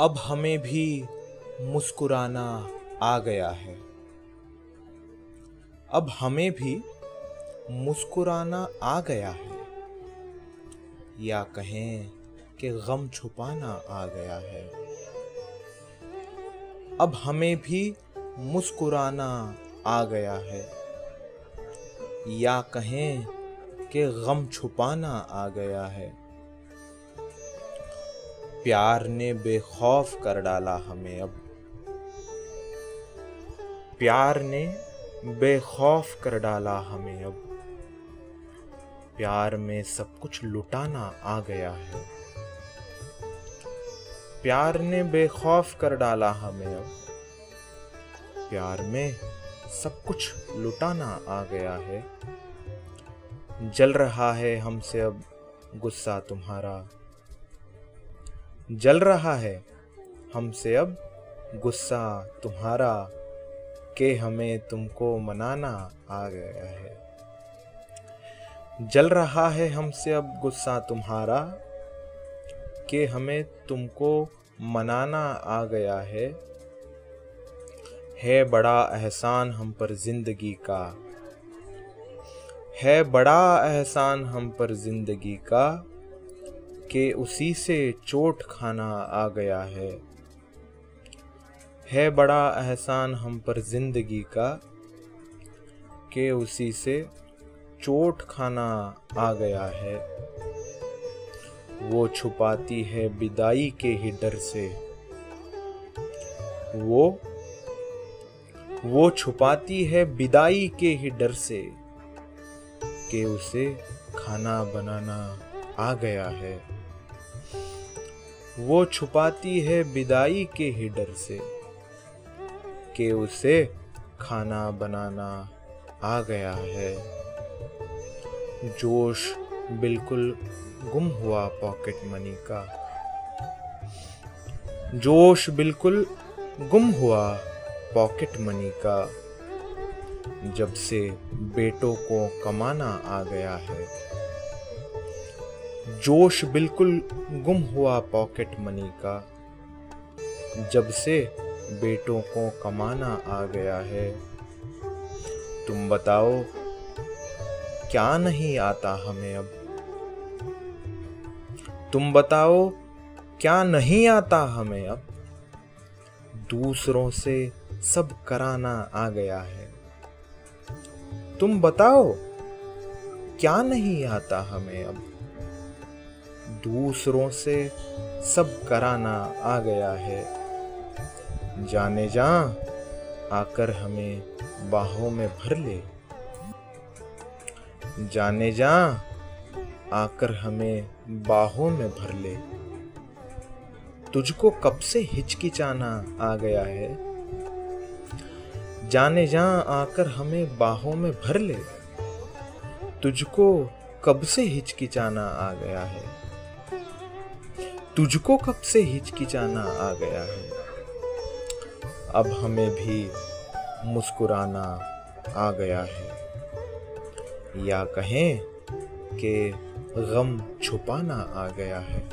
अब हमें भी मुस्कुराना आ गया है। अब हमें भी मुस्कुराना आ गया है। या कहें कि गम छुपाना आ गया है। अब हमें भी मुस्कुराना आ गया है। या कहें कि गम छुपाना आ गया है। प्यार ने बेखौफ कर डाला हमें अब। प्यार ने बेखौफ कर डाला हमें अब। प्यार में सब कुछ लुटाना आ गया है। प्यार ने बेखौफ कर डाला हमें अब। प्यार में सब कुछ लुटाना आ गया है। जल रहा है हमसे अब, गुस्सा तुम्हारा। जल रहा है। हमसे अब गुस्सा तुम्हारा के हमें तुमको मनाना आ गया है। जल रहा है हमसे अब गुस्सा तुम्हारा के हमें तुमको मनाना आ गया है। है बड़ा एहसान हम पर ज़िंदगी का। है बड़ा एहसान हम पर ज़िंदगी का। के उसी से चोट खाना आ गया है। है बड़ा एहसान हम पर ज़िंदगी का के उसी से चोट खाना आ गया है। वो छुपाती है विदाई के ही डर से। वो वो छुपाती है विदाई के ही डर से कि उसे खाना बनाना आ गया है। वो छुपाती है विदाई के ही डर से, कि उसे खाना बनाना आ गया है। जोश बिल्कुल गुम हुआ पॉकेट मनी का। जोश बिल्कुल गुम हुआ पॉकेट मनी का, जब से बेटों को कमाना आ गया है। जोश बिल्कुल गुम हुआ पॉकेट मनी का। जब से बेटों को कमाना आ गया है। तुम बताओ, क्या नहीं आता हमें अब? तुम बताओ, क्या नहीं आता हमें अब? दूसरों से सब कराना आ गया है। तुम बताओ, क्या नहीं आता हमें अब? दूसरों से सब कराना आ गया है। जाने जा, आकर हमें बाहों में भर ले। जाने जा, आकर हमें बाहों में भर ले। तुझको कब से हिचकिचाना आ गया है? जाने जा, आकर हमें बाहों में भर ले। तुझको कब से हिचकिचाना आ गया है? तुझको कब से हिचकिचाना आ गया है? अब हमें भी मुस्कुराना आ गया है। या कहें कि गम छुपाना आ गया है।